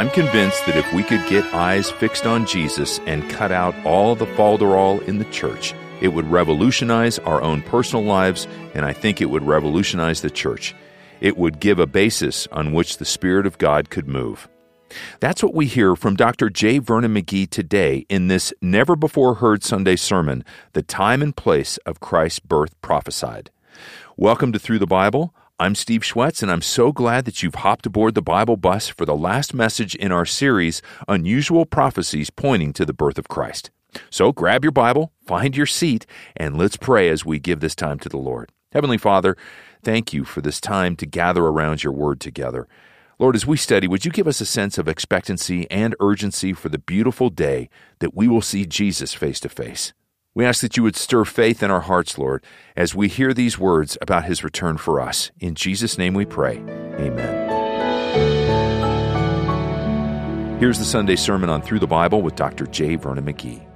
I'm convinced that if we could get eyes fixed on Jesus and cut out all the falderall in the church, it would revolutionize our own personal lives, and I think it would revolutionize the church. It would give a basis on which the Spirit of God could move. That's what we hear from Dr. J. Vernon McGee today in this never before heard Sunday sermon, The Time and Place of Christ's Birth Prophesied. Welcome to Through the Bible. I'm Steve Schwetz, and I'm so glad that you've hopped aboard the Bible bus for the last message in our series, Unusual Prophecies Pointing to the Birth of Christ. So grab your Bible, find your seat, and let's pray as we give this time to the Lord. Heavenly Father, thank you for this time to gather around your word together. Lord, as we study, would you give us a sense of expectancy and urgency for the beautiful day that we will see Jesus face to face? We ask that you would stir faith in our hearts, Lord, as we hear these words about his return for us. In Jesus' name we pray. Amen. Here's the Sunday sermon on Through the Bible with Dr. J. Vernon McGee.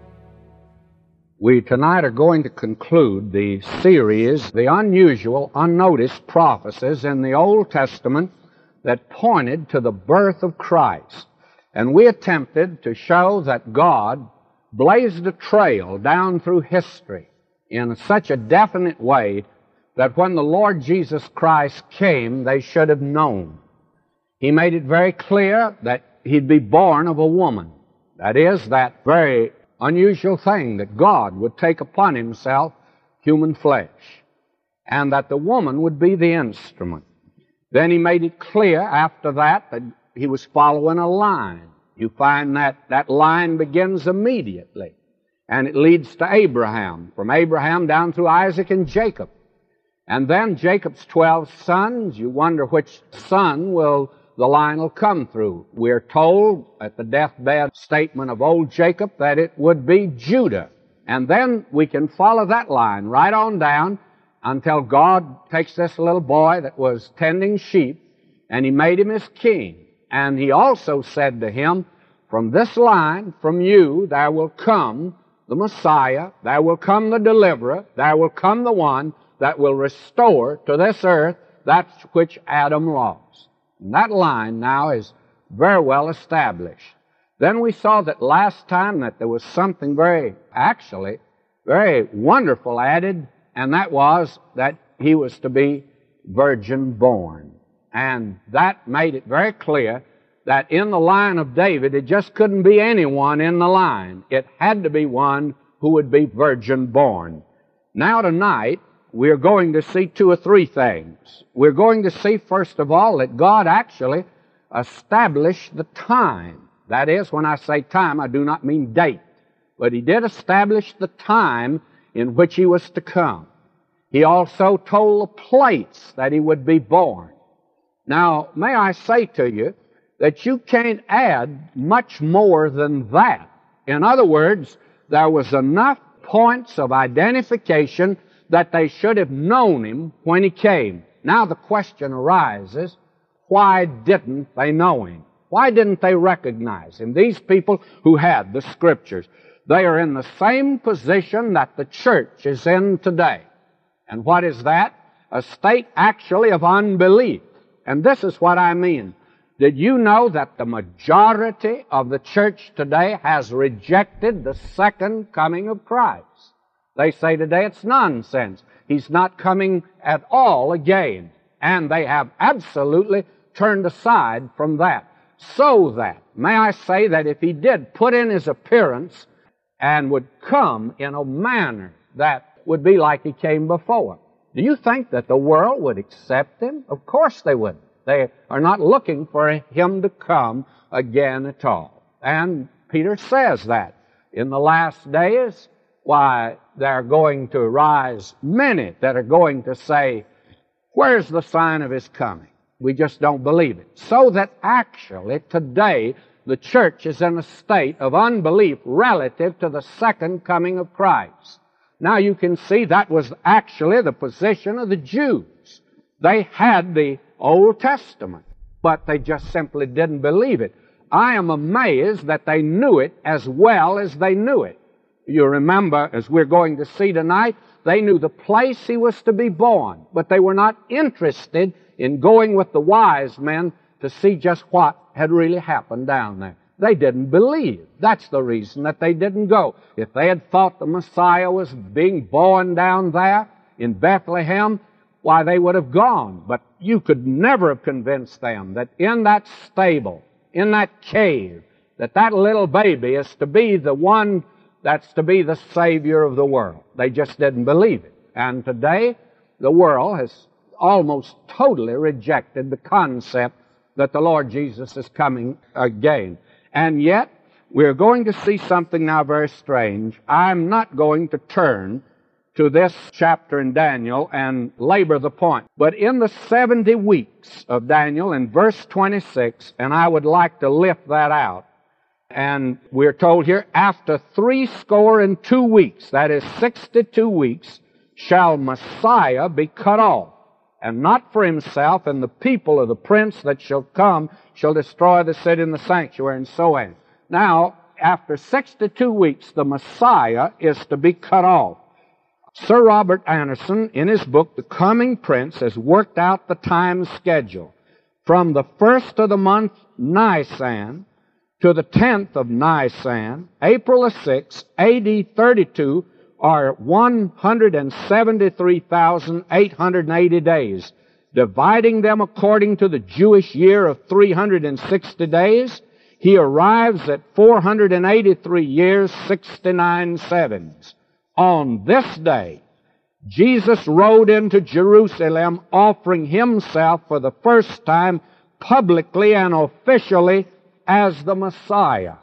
We tonight are going to conclude the series, The Unusual, Unnoticed Prophecies in the Old Testament that pointed to the birth of Christ. And we attempted to show that God blazed a trail down through history in such a definite way that when the Lord Jesus Christ came, they should have known. He made it very clear that he'd be born of a woman. That is, that very unusual thing that God would take upon himself human flesh, and that the woman would be the instrument. Then he made it clear after that that he was following a line. You find that that line begins immediately. And it leads to Abraham, from Abraham down through Isaac and Jacob. And then Jacob's 12 sons, you wonder which son will the line will come through. We're told at the deathbed statement of old Jacob that it would be Judah. And then we can follow that line right on down until God takes this little boy that was tending sheep and he made him his king. And he also said to him, From this line, from you, there will come the Messiah, there will come the deliverer, there will come the one that will restore to this earth that which Adam lost. And that line now is very well established. Then we saw that last time that there was something very, actually, very wonderful added, and that was that he was to be virgin born. And that made it very clear that in the line of David, it just couldn't be anyone in the line. It had to be one who would be virgin born. Now tonight, we're going to see two or three things. We're going to see, first of all, that God actually established the time. That is, when I say time, I do not mean date. But He did establish the time in which He was to come. He also told the place that He would be born. Now, may I say to you that you can't add much more than that. In other words, there was enough points of identification that they should have known him when he came. Now the question arises, why didn't they know him? Why didn't they recognize him? These people who had the scriptures, they are in the same position that the church is in today. And what is that? A state actually of unbelief. And this is what I mean. Did you know that the majority of the church today has rejected the second coming of Christ? They say today it's nonsense. He's not coming at all again. And they have absolutely turned aside from that. So that, may I say that if he did put in his appearance and would come in a manner that would be like he came before, do you think that the world would accept him? Of course they would. They are not looking for him to come again at all. And Peter says that in the last days, why, there are going to arise many that are going to say, Where's the sign of his coming? We just don't believe it. So that actually today the church is in a state of unbelief relative to the second coming of Christ. Now you can see that was actually the position of the Jews. They had the Old Testament, but they just simply didn't believe it. I am amazed that they knew it as well as they knew it. You remember, as we're going to see tonight, they knew the place he was to be born, but they were not interested in going with the wise men to see just what had really happened down there. They didn't believe. That's the reason that they didn't go. If they had thought the Messiah was being born down there in Bethlehem, why, they would have gone. But you could never have convinced them that in that stable, in that cave, that that little baby is to be the one that's to be the Savior of the world. They just didn't believe it. And today, the world has almost totally rejected the concept that the Lord Jesus is coming again. And yet, we're going to see something now very strange. I'm not going to turn to this chapter in Daniel and labor the point. But in the 70 weeks of Daniel in verse 26, and I would like to lift that out, and we're told here, after three score and two weeks, that is 62 weeks, shall Messiah be cut off, and not for himself, and the people of the prince that shall come shall destroy the city and the sanctuary, and so on. Now, after 62 weeks, the Messiah is to be cut off. Sir Robert Anderson, in his book, The Coming Prince, has worked out the time schedule. From the first of the month, Nisan, to the 10th of Nisan, April the 6th, AD 32, are 173,880 days. Dividing them according to the Jewish year of 360 days, he arrives at 483 years, 69 sevens. On this day, Jesus rode into Jerusalem offering himself for the first time publicly and officially as the Messiah.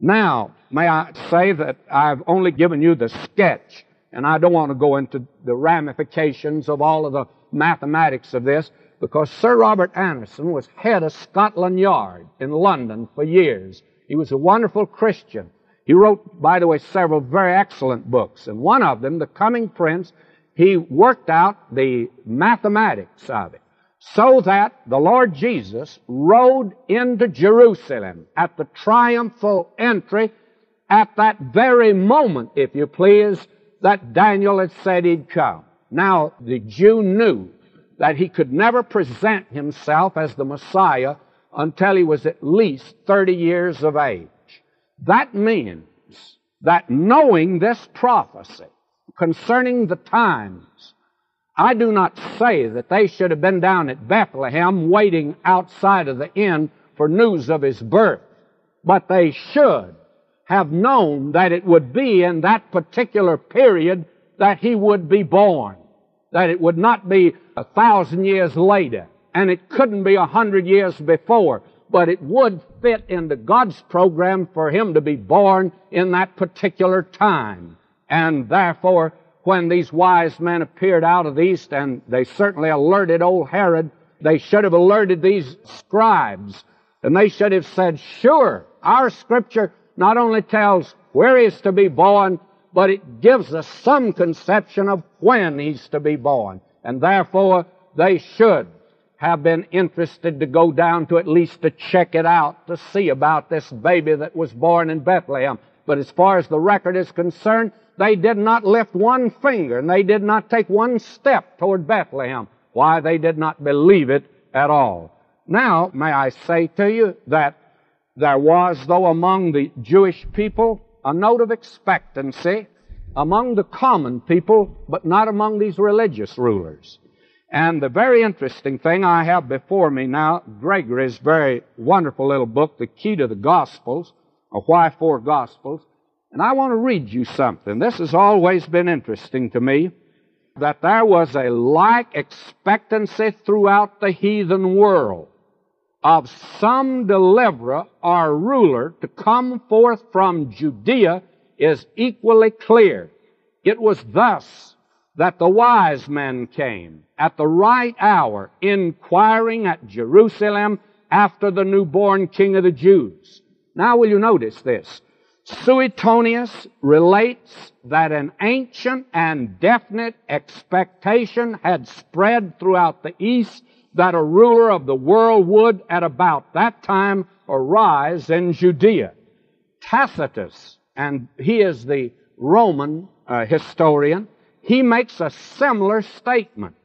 Now, may I say that I've only given you the sketch, and I don't want to go into the ramifications of all of the mathematics of this, because Sir Robert Anderson was head of Scotland Yard in London for years. He was a wonderful Christian. He wrote, by the way, several very excellent books, and one of them, The Coming Prince, he worked out the mathematics of it so that the Lord Jesus rode into Jerusalem at the triumphal entry at that very moment, if you please, that Daniel had said he'd come. Now, the Jew knew that he could never present himself as the Messiah until he was at least 30 years of age. That means that knowing this prophecy concerning the times I do not say that they should have been down at Bethlehem waiting outside of the inn for news of his birth, but they should have known that it would be in that particular period that he would be born, that it would not be a thousand years later, and it couldn't be a hundred years before, but it would fit into God's program for him to be born in that particular time. And therefore, when these wise men appeared out of the east, and they certainly alerted old Herod, they should have alerted these scribes, and they should have said, sure, our scripture not only tells where he's to be born, but it gives us some conception of when he's to be born. And therefore, they should have been interested to go down to at least to check it out, to see about this baby that was born in Bethlehem. But as far as the record is concerned, they did not lift one finger and they did not take one step toward Bethlehem. Why? They did not believe it at all. Now, may I say to you that there was, though, among the Jewish people a note of expectancy among the common people, but not among these religious rulers. And the very interesting thing I have before me now, Gregory's very wonderful little book, The Key to the Gospels, or Why Four Gospels, and I want to read you something. This has always been interesting to me that there was a like expectancy throughout the heathen world of some deliverer or ruler to come forth from Judea is equally clear. It was thus that the wise men came at the right hour, inquiring at Jerusalem after the newborn king of the Jews. Now will you notice this? Suetonius relates that an ancient and definite expectation had spread throughout the East that a ruler of the world would at about that time arise in Judea. Tacitus, and he is the Roman uh, historian, he makes a similar statement.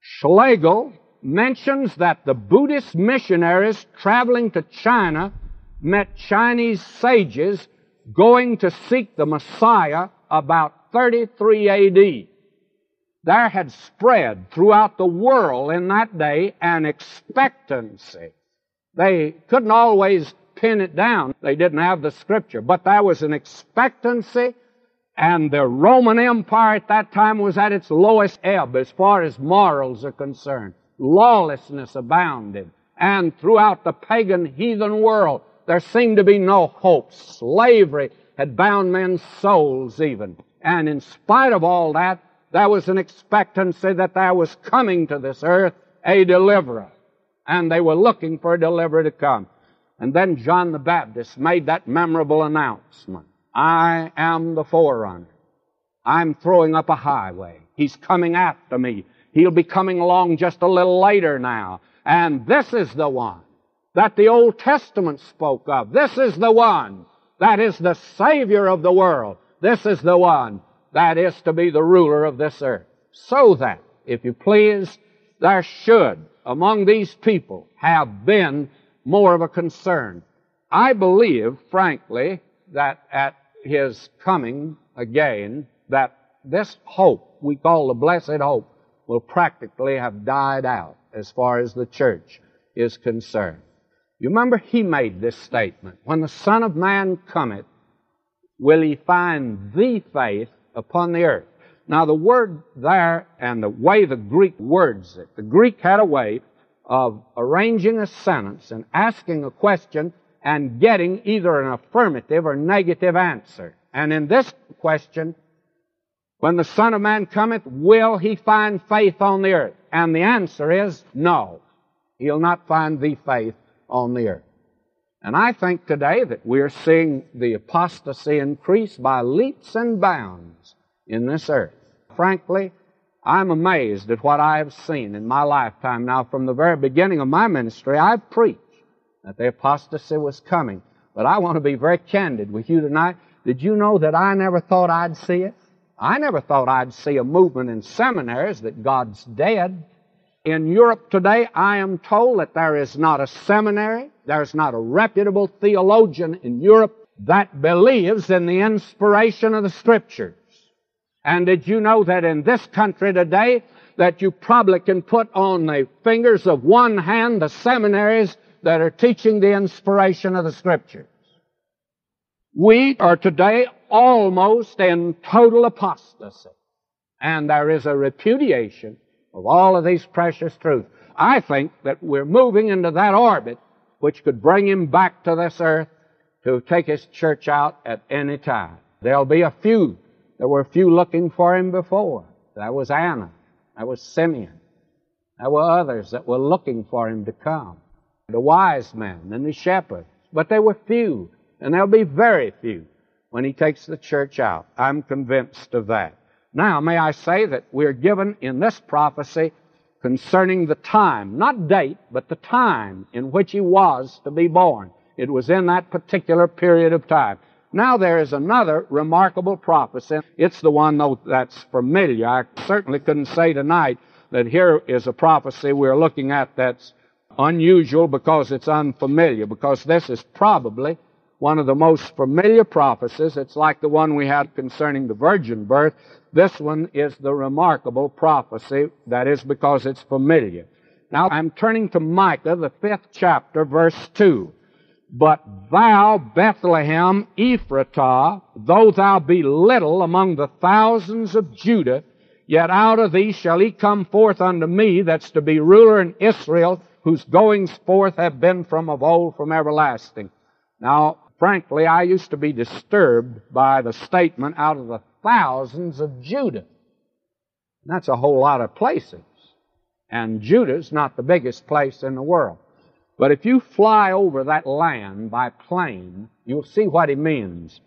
Schlegel, mentions that the Buddhist missionaries traveling to China met Chinese sages going to seek the Messiah about 33 AD. There had spread throughout the world in that day an expectancy. They couldn't always pin it down. They didn't have the scripture, but there was an expectancy and the Roman Empire at that time was at its lowest ebb as far as morals are concerned. Lawlessness abounded. And throughout the pagan heathen world, there seemed to be no hope. Slavery had bound men's souls even. And in spite of all that, there was an expectancy that there was coming to this earth a deliverer. And they were looking for a deliverer to come. And then John the Baptist made that memorable announcement. I am the forerunner. I'm throwing up a highway. He's coming after me. He'll be coming along just a little later now. And this is the one that the Old Testament spoke of. This is the one that is the Savior of the world. This is the one that is to be the ruler of this earth. So that, if you please, there should, among these people, have been more of a concern. I believe, frankly, that at his coming again, that this hope we call the blessed hope will practically have died out as far as the church is concerned. You remember he made this statement, when the Son of Man cometh, will he find the faith upon the earth? Now the word there and the way the Greek words it, the Greek had a way of arranging a sentence and asking a question and getting either an affirmative or negative answer. And in this question, when the Son of Man cometh, will he find faith on the earth? And the answer is no. He'll not find the faith on the earth. And I think today that we're seeing the apostasy increase by leaps and bounds in this earth. Frankly, I'm amazed at what I have seen in my lifetime. Now, from the very beginning of my ministry, I've preached that the apostasy was coming. But I want to be very candid with you tonight. Did you know that I never thought I'd see it? I never thought I'd see a movement in seminaries that God's dead. In Europe today, I am told that there is not a seminary, there's not a reputable theologian in Europe that believes in the inspiration of the Scriptures. And did you know that in this country today, that you probably can put on the fingers of one hand the seminaries that are teaching the inspiration of the Scriptures? We are today almost in total apostasy. And there is a repudiation of all of these precious truths. I think that we're moving into that orbit which could bring him back to this earth to take his church out at any time. There'll be a few. There were a few looking for him before. There was Anna. There was Simeon. There were others that were looking for him to come. The wise men and the shepherds. But they were few. And they'll be very few when he takes the church out. I'm convinced of that. Now, may I say that we're given in this prophecy concerning the time, not date, but the time in which he was to be born. It was in that particular period of time. Now there is another remarkable prophecy. It's the one, though, that's familiar. I certainly couldn't say tonight that here is a prophecy we're looking at that's unusual because it's unfamiliar, because this is probably one of the most familiar prophecies. It's like the one we had concerning the virgin birth. This one is the remarkable prophecy. That is because it's familiar. Now I'm turning to Micah, the fifth chapter, verse 2. But thou, Bethlehem Ephratah, though thou be little among the thousands of Judah, yet out of thee shall he come forth unto me that's to be ruler in Israel, whose goings forth have been from of old, from everlasting. Now, frankly, I used to be disturbed by the statement out of the thousands of Judah. That's a whole lot of places. And Judah's not the biggest place in the world. But if you fly over that land by plane, you'll see what he means.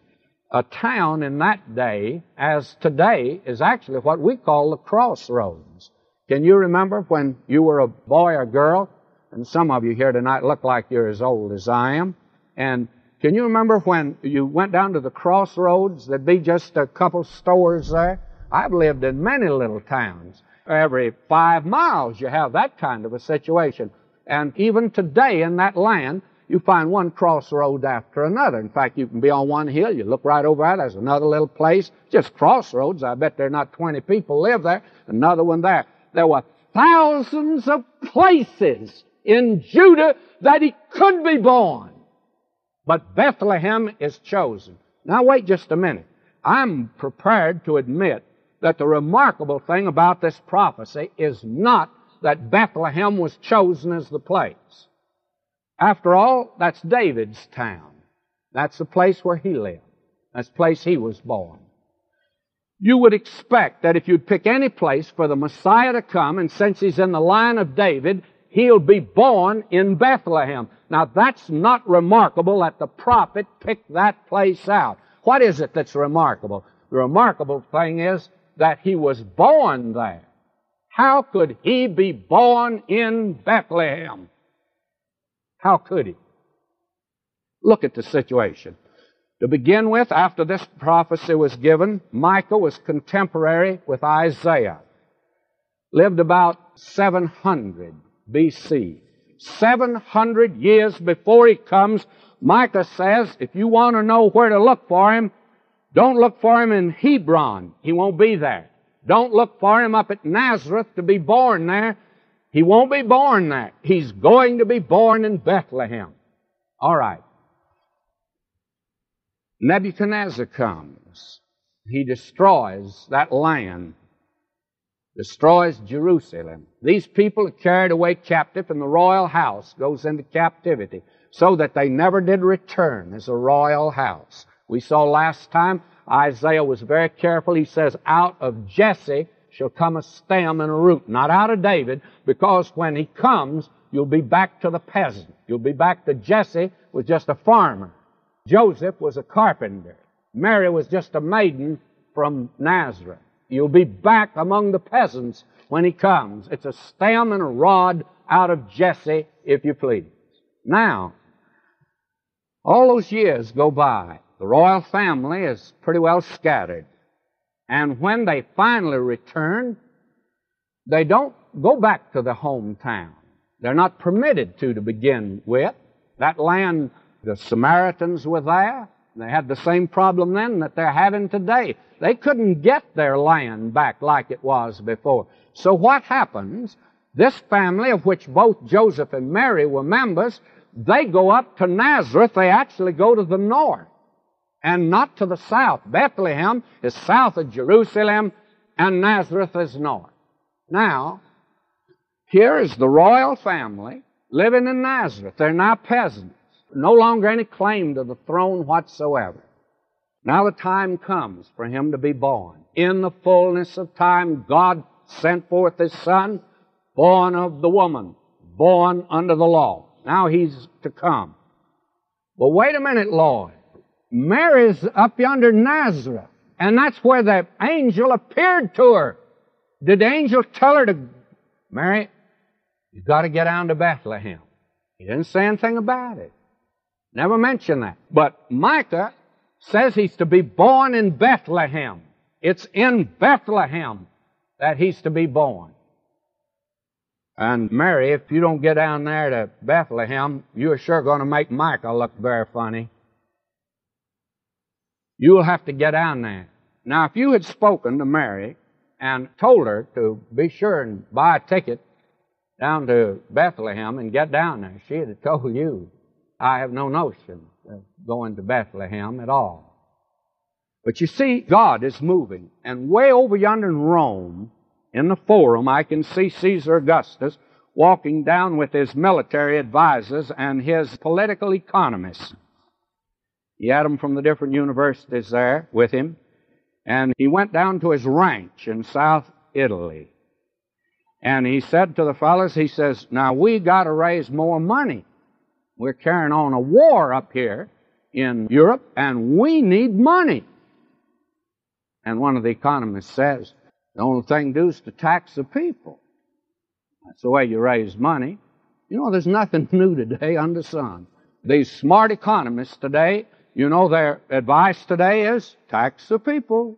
A town in that day, as today, is actually what we call the crossroads. Can you remember when you were a boy or girl? And some of you here tonight look like you're as old as I am. And can you remember when you went down to the crossroads? There'd be just a couple stores there. I've lived in many little towns. every five miles you have that kind of a situation. And even today in that land, you find one crossroad after another. In fact, you can be on one hill, you look right over there, there's another little place, just crossroads. I bet there are not 20 people live there. Another one there. There were thousands of places in Judah that he could be born. But Bethlehem is chosen. Now wait just a minute. I'm prepared to admit that the remarkable thing about this prophecy is not that Bethlehem was chosen as the place. After all, that's David's town. That's the place where he lived. That's the place he was born. You would expect that if you'd pick any place for the Messiah to come, and since he's in the line of David, he'll be born in Bethlehem. Now that's not remarkable that the prophet picked that place out. What is it that's remarkable? The remarkable thing is that he was born there. How could he be born in Bethlehem? How could he? Look at the situation. To begin with, after this prophecy was given, Micah was contemporary with Isaiah. Lived about 700 BC. 700 years before he comes, Micah says, if you want to know where to look for him, don't look for him in Hebron. He won't be there. Don't look for him up at Nazareth to be born there. He won't be born there. He's going to be born in Bethlehem. All right. Nebuchadnezzar comes. He destroys that land, destroys Jerusalem. These people are carried away captive, and the royal house goes into captivity so that they never did return as a royal house. We saw last time Isaiah was very careful. He says, out of Jesse shall come a stem and a root, not out of David, because when he comes, you'll be back to the peasant. You'll be back to Jesse was just a farmer. Joseph was a carpenter. Mary was just a maiden from Nazareth. You'll be back among the peasants when he comes. It's a stem and a rod out of Jesse, if you please. Now, all those years go by. The royal family is pretty well scattered. And when they finally return, they don't go back to their hometown. They're not permitted to to begin with. That land the Samaritans were there. They had the same problem then that they're having today. They couldn't get their land back like it was before. So what happens? This family, of which both Joseph and Mary were members, they go up to Nazareth. They actually go to the north and not to the south. Bethlehem is south of Jerusalem and Nazareth is north. Now, here is the royal family living in Nazareth. They're now peasants no longer any claim to the throne whatsoever. Now the time comes for him to be born. In the fullness of time, God sent forth his son, born of the woman, born under the law. Now he's to come. Well, wait a minute, Lord. Mary's up yonder Nazareth, and that's where the angel appeared to her. Did the angel tell her to, Mary, you've got to get down to Bethlehem? He didn't say anything about it. Never mention that. But Micah says he's to be born in Bethlehem. It's in Bethlehem that he's to be born. And Mary, if you don't get down there to Bethlehem, you're sure going to make Micah look very funny. You'll have to get down there. Now, if you had spoken to Mary and told her to be sure and buy a ticket down to Bethlehem and get down there, she'd have told you. I have no notion of going to Bethlehem at all. But you see, God is moving. And way over yonder in Rome, in the forum, I can see Caesar Augustus walking down with his military advisors and his political economists. He had them from the different universities there with him. And he went down to his ranch in South Italy. And he said to the fellows, he says, now we gotta raise more money. We're carrying on a war up here in Europe, and we need money. And one of the economists says, the only thing to do is to tax the people. That's the way you raise money. You know, there's nothing new today under the sun. These smart economists today, you know, their advice today is tax the people.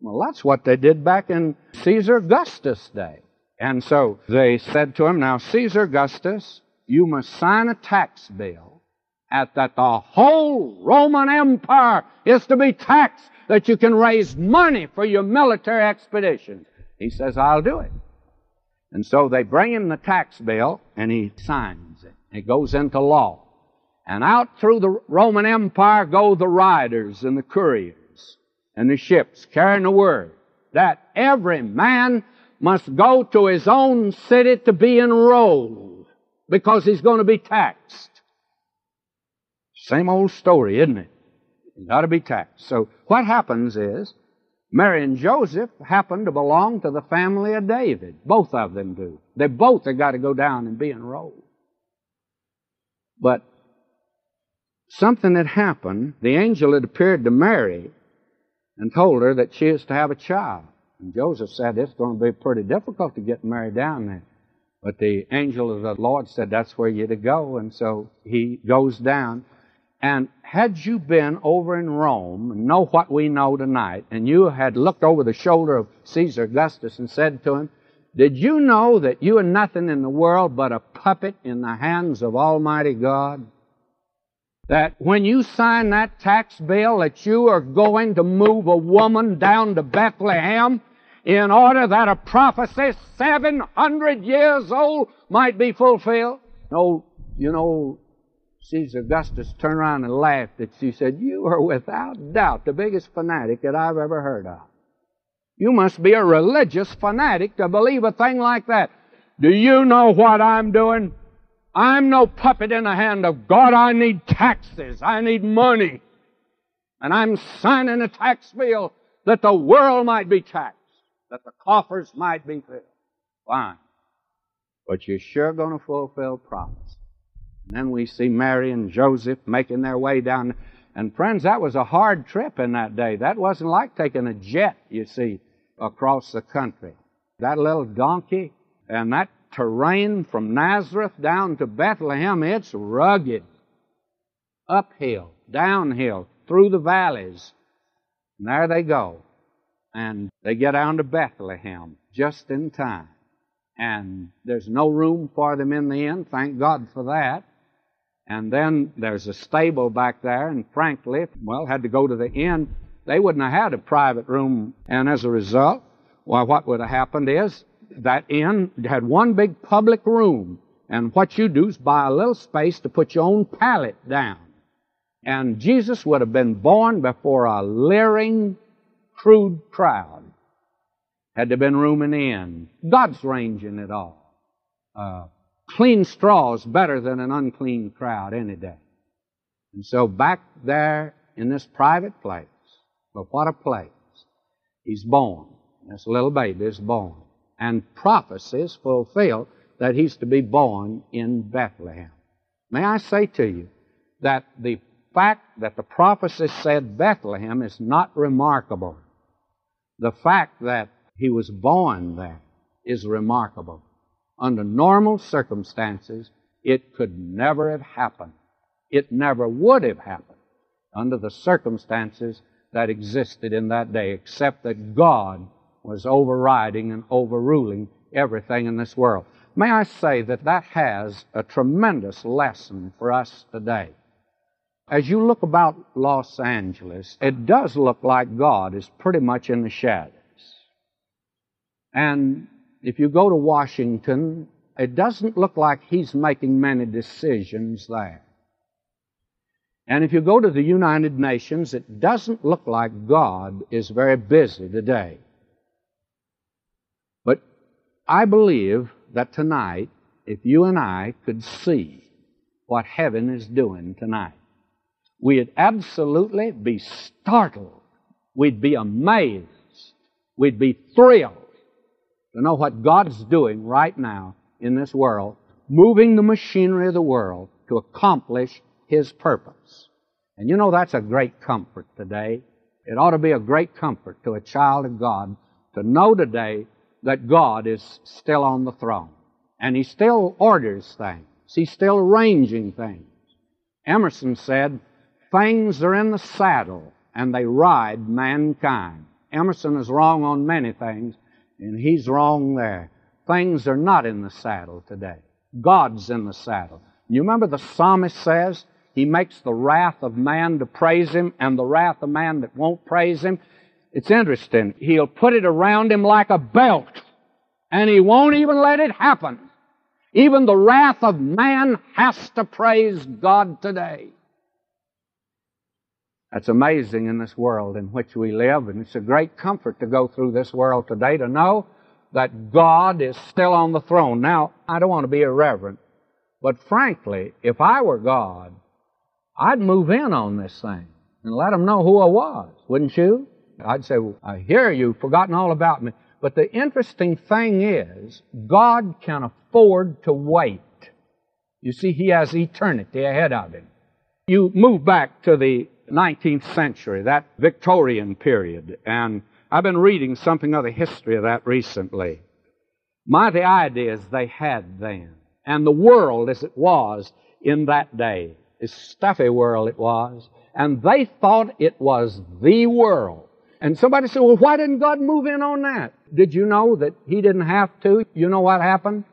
Well, that's what they did back in Caesar Augustus' day. And so they said to him, Now, Caesar Augustus, you must sign a tax bill at that the whole Roman Empire is to be taxed, that you can raise money for your military expeditions. He says, I'll do it. And so they bring him the tax bill, and he signs it. It goes into law. And out through the Roman Empire go the riders and the couriers and the ships carrying the word that every man must go to his own city to be enrolled because he's going to be taxed. Same old story, isn't it? You got to be taxed. So what happens is Mary and Joseph happen to belong to the family of David. Both of them do. They both have got to go down and be enrolled. But something had happened. The angel had appeared to Mary and told her that she is to have a child. And Joseph said, It's going to be pretty difficult to get Mary down there. But the angel of the Lord said, That's where you're to go. And so he goes down. And had you been over in Rome know what we know tonight, and you had looked over the shoulder of Caesar Augustus and said to him, Did you know that you are nothing in the world but a puppet in the hands of Almighty God? That when you sign that tax bill that you are going to move a woman down to Bethlehem in order that a prophecy 700 years old might be fulfilled? No, you know, Caesar Augustus turned around and laughed at she said, You are without doubt the biggest fanatic that I've ever heard of. You must be a religious fanatic to believe a thing like that. Do you know what I'm doing? I'm no puppet in the hand of God. I need taxes. I need money. And I'm signing a tax bill that the world might be taxed, that the coffers might be filled. Fine. But you're sure going to fulfill promise. And then we see Mary and Joseph making their way down. And friends, that was a hard trip in that day. That wasn't like taking a jet, you see, across the country. That little donkey and that terrain from Nazareth down to Bethlehem, it's rugged. Uphill, downhill, through the valleys. And there they go. And they get down to Bethlehem just in time. And there's no room for them in the inn. Thank God for that. And then there's a stable back there, and frankly, well, had to go to the inn. They wouldn't have had a private room, and as a result, well, what would have happened is that inn had one big public room, and what you do is buy a little space to put your own pallet down. And Jesus would have been born before a leering, crude crowd. Had there been room in the inn. God's ranging it all. Uh, Clean straw is better than an unclean crowd any day. And so back there in this private place, but what a place. He's born. This little baby is born. And prophecies fulfilled that he's to be born in Bethlehem. May I say to you that the fact that the prophecy said Bethlehem is not remarkable. The fact that he was born there is remarkable under normal circumstances, it could never have happened. It never would have happened under the circumstances that existed in that day, except that God was overriding and overruling everything in this world. May I say that that has a tremendous lesson for us today. As you look about Los Angeles, it does look like God is pretty much in the shadows. And if you go to Washington, it doesn't look like he's making many decisions there. And if you go to the United Nations, it doesn't look like God is very busy today. But I believe that tonight, if you and I could see what heaven is doing tonight, we'd absolutely be startled. We'd be amazed. We'd be thrilled to know what God's doing right now in this world, moving the machinery of the world to accomplish His purpose. And you know that's a great comfort today. It ought to be a great comfort to a child of God to know today that God is still on the throne. And He still orders things. He's still arranging things. Emerson said, Things are in the saddle and they ride mankind. Emerson is wrong on many things, and he's wrong there. Things are not in the saddle today. God's in the saddle. You remember the psalmist says he makes the wrath of man to praise him and the wrath of man that won't praise him. It's interesting. He'll put it around him like a belt and he won't even let it happen. Even the wrath of man has to praise God today. That's amazing in this world in which we live, and it's a great comfort to go through this world today to know that God is still on the throne. Now, I don't want to be irreverent, but frankly, if I were God, I'd move in on this thing and let them know who I was, wouldn't you? I'd say, well, I hear you've forgotten all about me. But the interesting thing is, God can afford to wait. You see, He has eternity ahead of Him. You move back to the 19th century, that Victorian period, and I've been reading something of the history of that recently. The ideas they had then, and the world as it was in that day, a stuffy world it was, and they thought it was the world. And somebody said, well, why didn't God move in on that? Did you know that He didn't have to? You know what happened?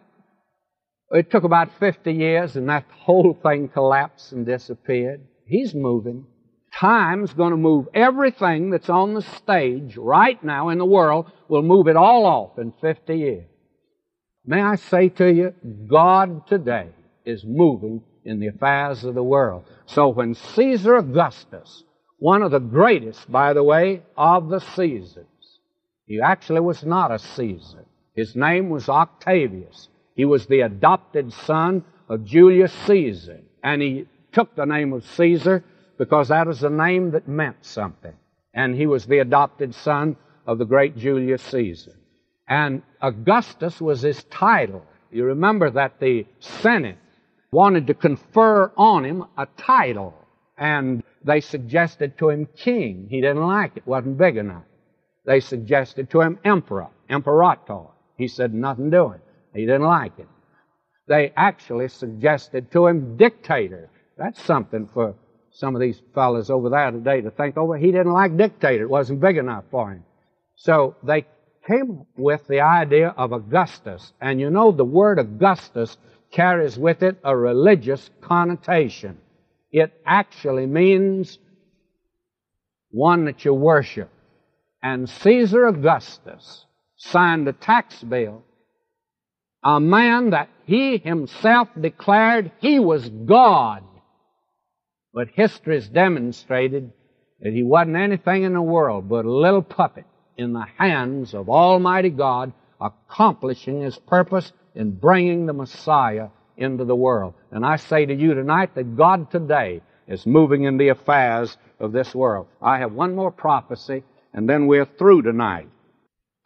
It took about 50 years and that whole thing collapsed and disappeared. He's moving. Time's going to move everything that's on the stage right now in the world, will move it all off in 50 years. May I say to you, God today is moving in the affairs of the world. So when Caesar Augustus one of the greatest, by the way, of the Caesars. He actually was not a Caesar. His name was Octavius. He was the adopted son of Julius Caesar. And he took the name of Caesar because that was a name that meant something. And he was the adopted son of the great Julius Caesar. And Augustus was his title. You remember that the Senate wanted to confer on him a title. And they suggested to him king. He didn't like it, wasn't big enough. They suggested to him emperor, imperator. He said nothing doing. He didn't like it. They actually suggested to him dictator. That's something for some of these fellows over there today to think over. He didn't like dictator. It wasn't big enough for him. So they came up with the idea of Augustus. And you know the word Augustus carries with it a religious connotation. It actually means one that you worship. And Caesar Augustus signed a tax bill, a man that he himself declared he was God. But history has demonstrated that he wasn't anything in the world but a little puppet in the hands of Almighty God accomplishing his purpose in bringing the Messiah into the world. And I say to you tonight that God today is moving in the affairs of this world. I have one more prophecy, and then we're through tonight.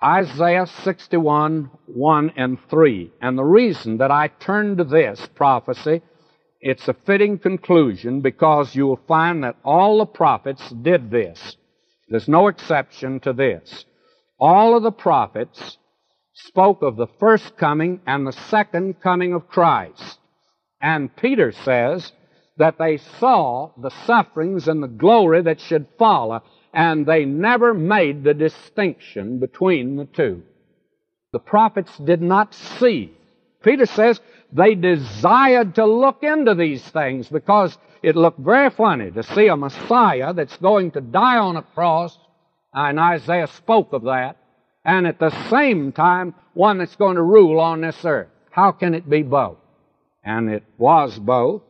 Isaiah 61, 1 and 3. And the reason that I turn to this prophecy, it's a fitting conclusion because you will find that all the prophets did this. There's no exception to this. All of the prophets spoke of the first coming and the second coming of Christ. And Peter says that they saw the sufferings and the glory that should follow, and they never made the distinction between the two. The prophets did not see. Peter says they desired to look into these things because it looked very funny to see a Messiah that's going to die on a cross, and Isaiah spoke of that, and at the same time, one that's going to rule on this earth. How can it be both? And it was both.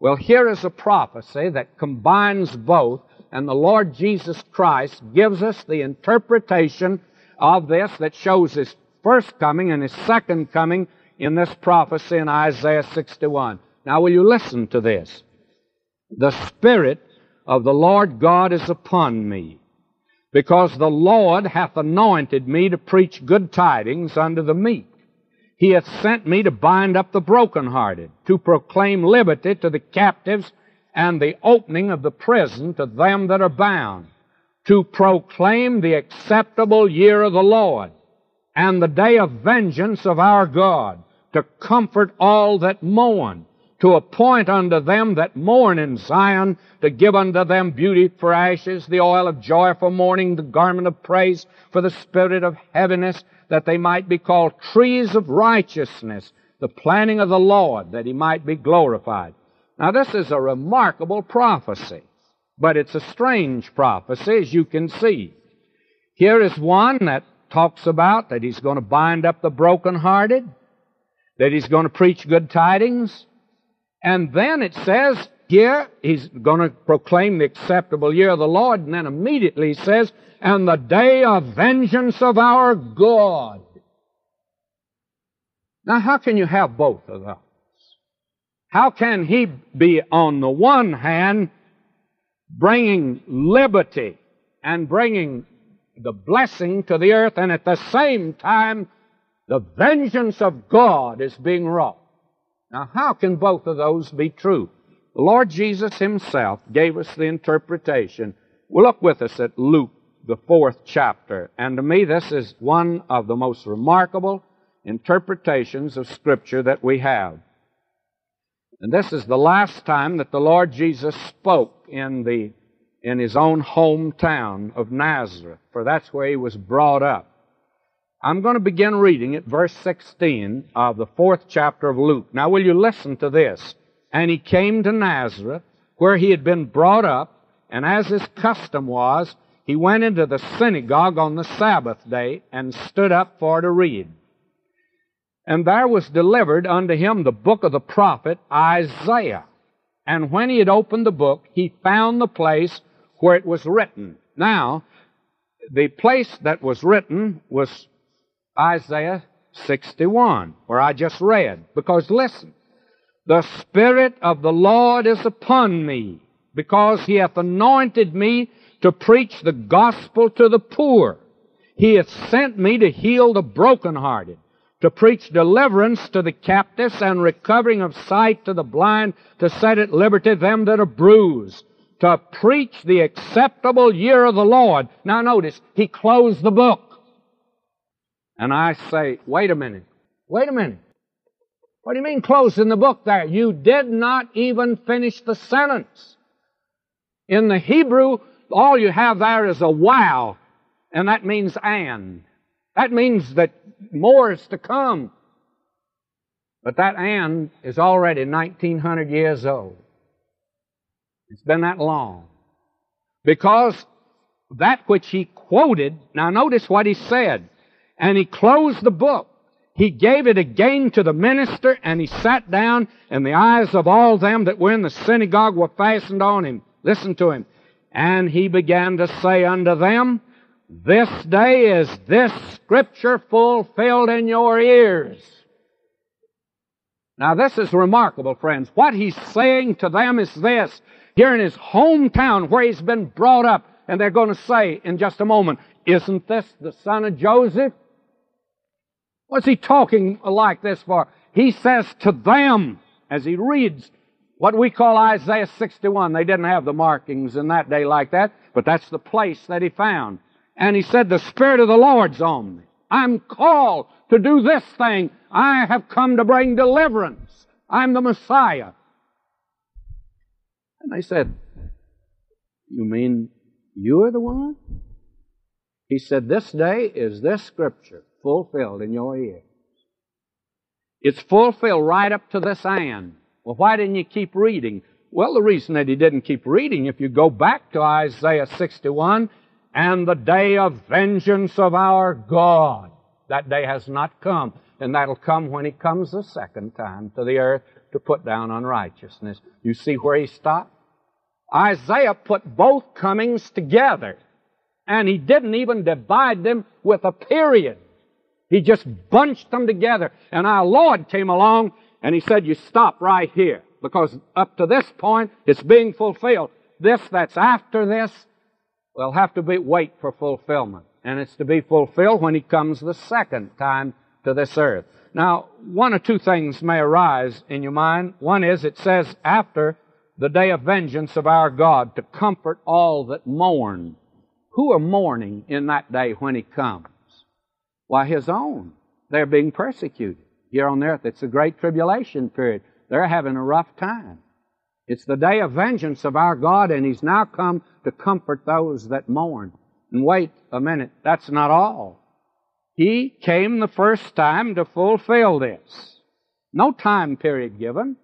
Well, here is a prophecy that combines both, and the Lord Jesus Christ gives us the interpretation of this that shows His first coming and His second coming in this prophecy in Isaiah 61. Now, will you listen to this? The Spirit of the Lord God is upon me because the Lord hath anointed me to preach good tidings unto the meek. He hath sent me to bind up the brokenhearted, to proclaim liberty to the captives, and the opening of the prison to them that are bound, to proclaim the acceptable year of the Lord, and the day of vengeance of our God, to comfort all that mourn, to appoint unto them that mourn in Zion, to give unto them beauty for ashes, the oil of joy for mourning, the garment of praise for the spirit of heaviness, that they might be called trees of righteousness, the planting of the Lord, that he might be glorified. Now this is a remarkable prophecy, but it's a strange prophecy, as you can see. Here is one that talks about that he's going to bind up the brokenhearted, that he's going to preach good tidings, and then it says here he's going to proclaim the acceptable year of the Lord, and then immediately he says, and the day of vengeance of our God. Now, how can you have both of those? How can he be, on the one hand, bringing liberty and bringing the blessing to the earth, and at the same time, the vengeance of God is being wrought? Now, how can both of those be true? The Lord Jesus Himself gave us the interpretation. Well, look with us at Luke, the fourth chapter. And to me, this is one of the most remarkable interpretations of Scripture that we have. And this is the last time that the Lord Jesus spoke in the in his own hometown of Nazareth, for that's where he was brought up. I'm going to begin reading at verse 16 of the fourth chapter of Luke. Now, will you listen to this? And he came to Nazareth, where he had been brought up, and as his custom was, he went into the synagogue on the Sabbath day and stood up for to read. And there was delivered unto him the book of the prophet Isaiah. And when he had opened the book, he found the place where it was written. Now, the place that was written was Isaiah 61, where I just read. Because listen, the Spirit of the Lord is upon me, because he hath anointed me to preach the gospel to the poor. He hath sent me to heal the brokenhearted, to preach deliverance to the captives and recovering of sight to the blind, to set at liberty them that are bruised, to preach the acceptable year of the Lord. Now notice, he closed the book. And I say, wait a minute, wait a minute. What do you mean closing the book there? You did not even finish the sentence. In the Hebrew, all you have there is a waw, and that means and. That means that more is to come. But that and is already 1900 years old. It's been that long. Because that which he quoted, now notice what he said. And he closed the book. He gave it again to the minister, and he sat down, and the eyes of all them that were in the synagogue were fastened on him. Listen to him. And he began to say unto them, This day is this scripture fulfilled in your ears. Now this is remarkable, friends. What he's saying to them is this. Here in his hometown where he's been brought up, and they're going to say in just a moment, Isn't this the son of Joseph? What's he talking like this for? He says to them, as he reads what we call Isaiah 61. They didn't have the markings in that day like that, but that's the place that he found. And he said, The Spirit of the Lord's on me. I'm called to do this thing. I have come to bring deliverance. I'm the Messiah. And they said, You mean you're the one? He said, This day is this scripture fulfilled in your ears. It's fulfilled right up to this end. Well, why didn't you keep reading? Well, the reason that he didn't keep reading, if you go back to Isaiah 61, and the day of vengeance of our God, that day has not come, and that'll come when he comes the second time to the earth to put down unrighteousness. You see where he stopped? Isaiah put both comings together, and he didn't even divide them with a period. He just bunched them together. And our Lord came along and He said, you stop right here. Because up to this point, it's being fulfilled. This that's after this will have to be, wait for fulfillment. And it's to be fulfilled when He comes the second time to this earth. Now, one or two things may arise in your mind. One is it says after the day of vengeance of our God to comfort all that mourn. Who are mourning in that day when He comes? Why, his own. They're being persecuted here on earth. It's a great tribulation period. They're having a rough time. It's the day of vengeance of our God, and He's now come to comfort those that mourn. And wait a minute, that's not all. He came the first time to fulfill this. No time period given.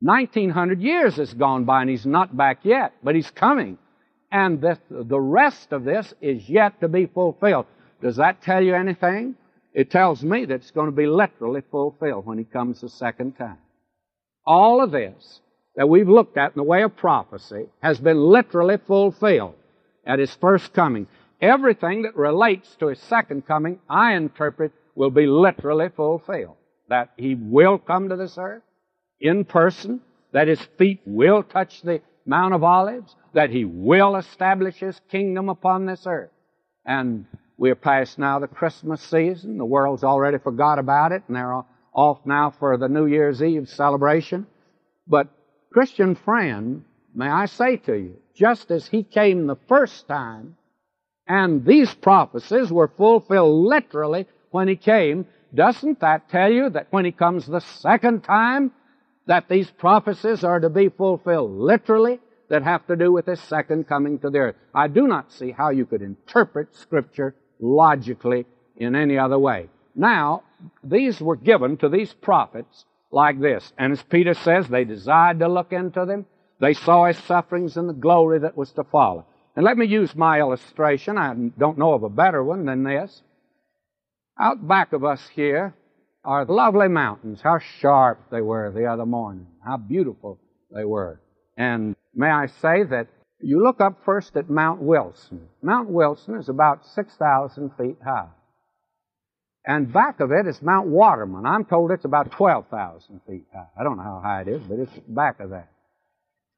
1900 years has gone by and He's not back yet, but He's coming. And the, the rest of this is yet to be fulfilled. Does that tell you anything? It tells me that it's going to be literally fulfilled when He comes the second time. All of this that we've looked at in the way of prophecy has been literally fulfilled at His first coming. Everything that relates to His second coming, I interpret, will be literally fulfilled. That He will come to this earth in person, that His feet will touch the Mount of Olives, that He will establish His kingdom upon this earth. And we're past now the Christmas season. The world's already forgot about it, and they're off now for the New Year's Eve celebration. But, Christian friend, may I say to you, just as He came the first time, and these prophecies were fulfilled literally when He came, doesn't that tell you that when He comes the second time, that these prophecies are to be fulfilled literally that have to do with His second coming to the earth? I do not see how you could interpret Scripture logically in any other way. Now, these were given to these prophets like this. And as Peter says, they desired to look into them. They saw his sufferings and the glory that was to follow. And let me use my illustration. I don't know of a better one than this. Out back of us here are lovely mountains. How sharp they were the other morning. How beautiful they were. And may I say that you look up first at Mount Wilson. Mount Wilson is about 6,000 feet high. And back of it is Mount Waterman. I'm told it's about 12,000 feet high. I don't know how high it is, but it's back of that.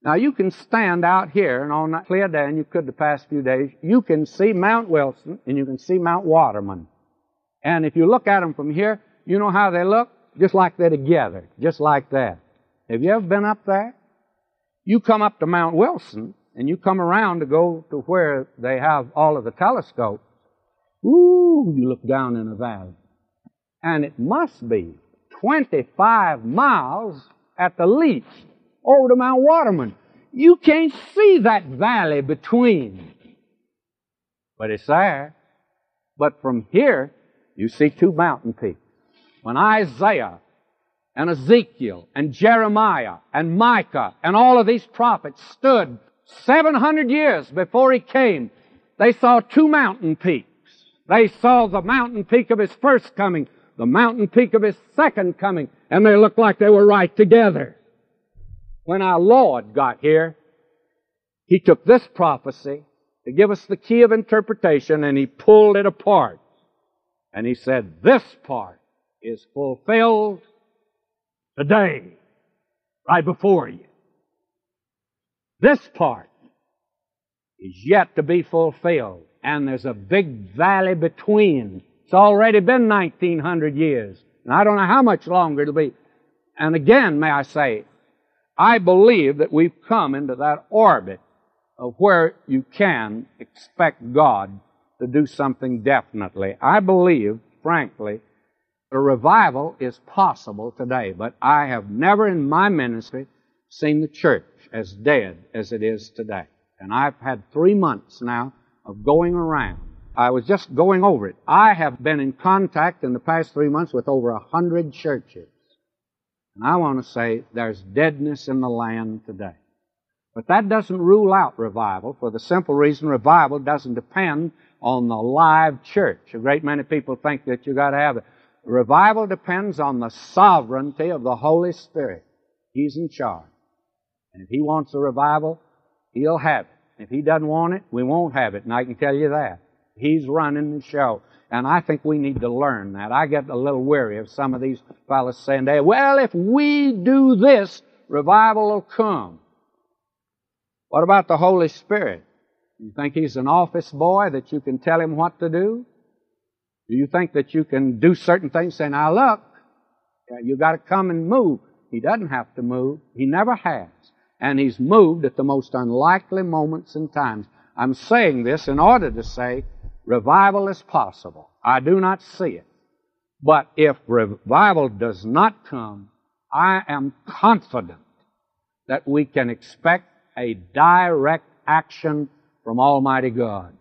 Now you can stand out here, and on that clear day, and you could the past few days, you can see Mount Wilson and you can see Mount Waterman. And if you look at them from here, you know how they look? Just like they're together, just like that. Have you ever been up there? You come up to Mount Wilson, and you come around to go to where they have all of the telescopes, ooh, you look down in a valley. And it must be 25 miles at the least over to Mount Waterman. You can't see that valley between. But it's there. But from here, you see two mountain peaks. When Isaiah and Ezekiel and Jeremiah and Micah and all of these prophets stood 700 years before he came, they saw two mountain peaks. They saw the mountain peak of his first coming, the mountain peak of his second coming, and they looked like they were right together. When our Lord got here, he took this prophecy to give us the key of interpretation and he pulled it apart. And he said, this part is fulfilled today, right before you. This part is yet to be fulfilled, and there's a big valley between. It's already been 1900 years, and I don't know how much longer it'll be. And again, may I say, I believe that we've come into that orbit of where you can expect God to do something definitely. I believe, frankly, a revival is possible today, but I have never in my ministry seen the church as dead as it is today. And I've had three months now of going around. I was just going over it. I have been in contact in the past three months with over a hundred churches. And I want to say there's deadness in the land today. But that doesn't rule out revival for the simple reason revival doesn't depend on the live church. A great many people think that you gotta have it. Revival depends on the sovereignty of the Holy Spirit. He's in charge. And if He wants a revival, He'll have it. If He doesn't want it, we won't have it. And I can tell you that. He's running the show. And I think we need to learn that. I get a little weary of some of these fellows saying, well, if we do this, revival will come. What about the Holy Spirit? You think He's an office boy that you can tell Him what to do? Do you think that you can do certain things, saying, now look, you got to come and move? He doesn't have to move. He never has and he's moved at the most unlikely moments and times. I'm saying this in order to say revival is possible. I do not see it. But if revival does not come, I am confident that we can expect a direct action from Almighty God.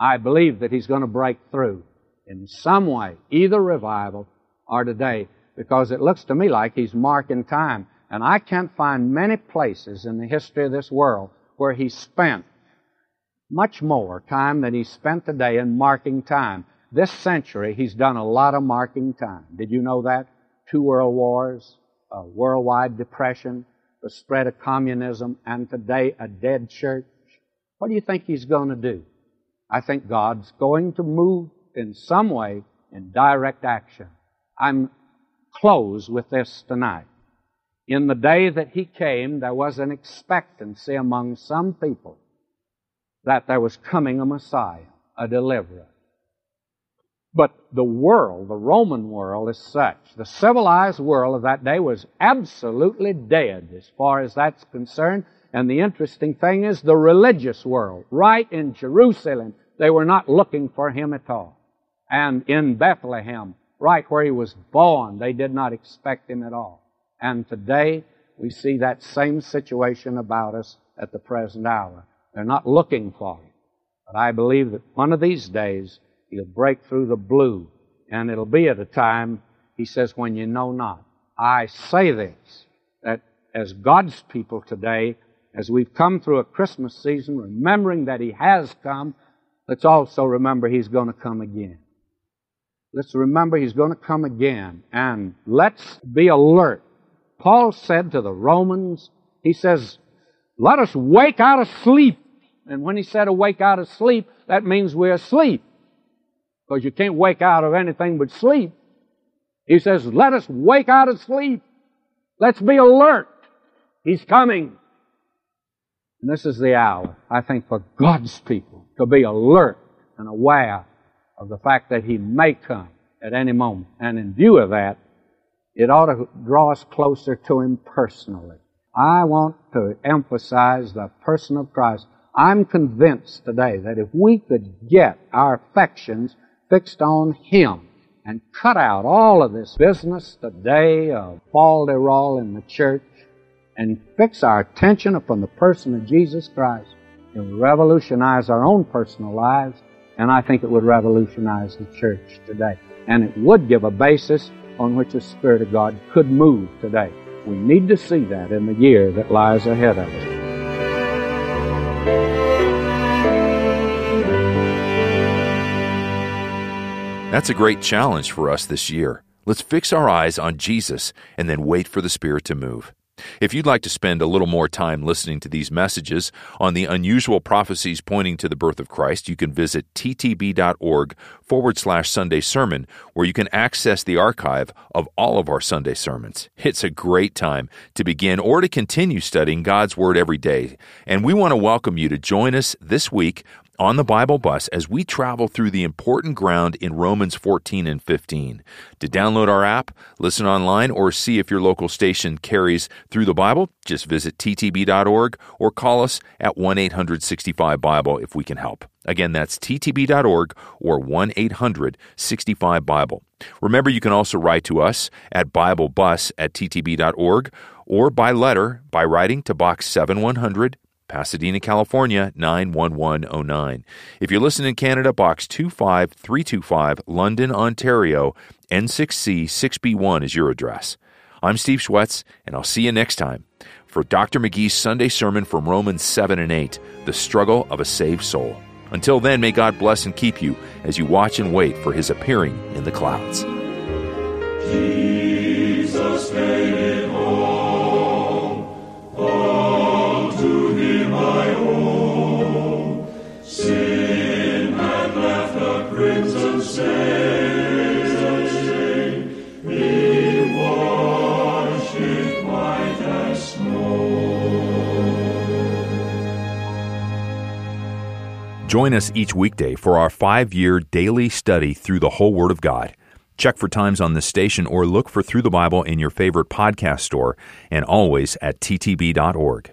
I believe that He's going to break through in some way, either revival or today, because it looks to me like He's marking time. And I can't find many places in the history of this world where He spent much more time than He spent today in marking time. This century, He's done a lot of marking time. Did you know that? Two world wars, a worldwide depression, the spread of communism, and today a dead church. What do you think He's going to do? I think God's going to move in some way in direct action. I'm close with this tonight. In the day that He came, there was an expectancy among some people that there was coming a Messiah, a deliverer. But the world, the Roman world is such, the civilized world of that day was absolutely dead as far as that's concerned. And the interesting thing is the religious world, right in Jerusalem, they were not looking for him at all. And in Bethlehem, right where he was born, they did not expect him at all. And today, we see that same situation about us at the present hour. They're not looking for him. But I believe that one of these days, He'll break through the blue. And it'll be at a time, he says, when you know not. I say this, that as God's people today, as we've come through a Christmas season, remembering that He has come, let's also remember He's going to come again. Let's remember He's going to come again. And let's be alert. Paul said to the Romans, he says, let us wake out of sleep. And when he said awake out of sleep, that means we're asleep because you can't wake out of anything but sleep. He says, let us wake out of sleep. Let's be alert. He's coming. And this is the hour, I think, for God's people to be alert and aware of the fact that He may come at any moment. And in view of that, it ought to draw us closer to Him personally. I want to emphasize the person of Christ. I'm convinced today that if we could get our affections fixed on Him and cut out all of this business today of fall derall in the church and fix our attention upon the person of Jesus Christ, it would revolutionize our own personal lives, and I think it would revolutionize the church today. And it would give a basis on which the Spirit of God could move today. We need to see that in the year that lies ahead of us. That's a great challenge for us this year. Let's fix our eyes on Jesus and then wait for the Spirit to move. If you'd like to spend a little more time listening to these messages on the unusual prophecies pointing to the birth of Christ, you can visit ttb.org forward slash Sunday sermon, where you can access the archive of all of our Sunday sermons. It's a great time to begin or to continue studying God's Word every day. And we want to welcome you to join us this week on the Bible bus as we travel through the important ground in Romans 14 and 15. To download our app, listen online, or see if your local station carries Thru the Bible, just visit ttb.org or call us at 1 800 65 Bible if we can help. Again, that's ttb.org or 1 800 65 Bible. Remember, you can also write to us at BibleBus at ttb.org or by letter by writing to Box 7100. Pasadena, California 91109. If you're listening in Canada, box 25325, London, Ontario, N6C 6B1 is your address. I'm Steve Schwetz, and I'll see you next time for Dr. McGee's Sunday sermon from Romans 7 and 8, The Struggle of a Saved Soul. Until then, may God bless and keep you as you watch and wait for his appearing in the clouds. Jesus Join us each weekday for our five year daily study through the whole Word of God. Check for times on this station or look for Thru the Bible in your favorite podcast store and always at ttb.org.